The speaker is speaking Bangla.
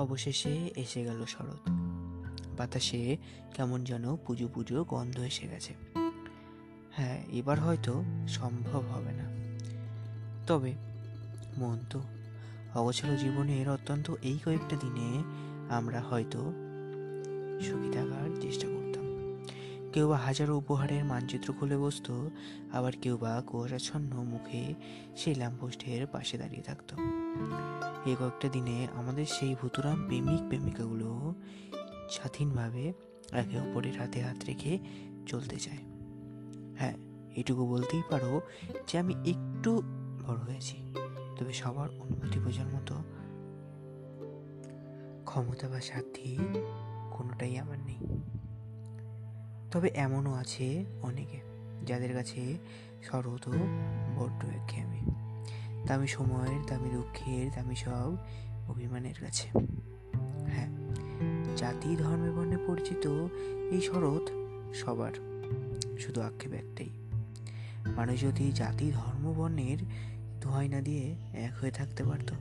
অবশেষে এসে গেল শরৎ। বাতাসে কেমন যেন পুজো পুজো গন্ধ এসে গেছে। হ্যাঁ এবার হয়তো সম্ভব হবে না। তবে মন তো, অগোছালো জীবনের অত্যন্ত এই কয়েকটা দিনে আমরা হয়তো সুখী করতাম কেউ বা হাজারো উপহারের মানচিত্র খুলে বসতো, আবার কেউ বা কুয়াশাচ্ছন্ন মুখে সেই ল্যাম্পপোস্টের পাশে দাঁড়িয়ে থাকতো। এই কয়েকটা দিনে আমাদের সেই ভুতুরাম প্রেমিক প্রেমিকাগুলো স্বাধীনভাবে একে অপরের হাতে হাত রেখে চলতে চায়। হ্যাঁ এটুকু বলতেই পারো যে আমি একটু বড় হয়েছি, তবে সবার অনুমতি বোঝার মতো ক্ষমতা বা সাধ্যি কোনোটাই আমার নেই। তবে এমনও আছে অনেকে যাদের কাছে শরৎ বড্ড একঘেয়েমি। দামি সময়ের, দামি দুঃখের, দামি সব অভিমানের কাছে। হ্যাঁ জাতি ধর্মে বর্ণে পরিচিত এই শরৎ সবার শুধু আক্ষেপ একটাই। মানুষ যদি জাতি ধর্ম বর্ণের দোহাই না দিয়ে এক হয়ে থাকতে পারতো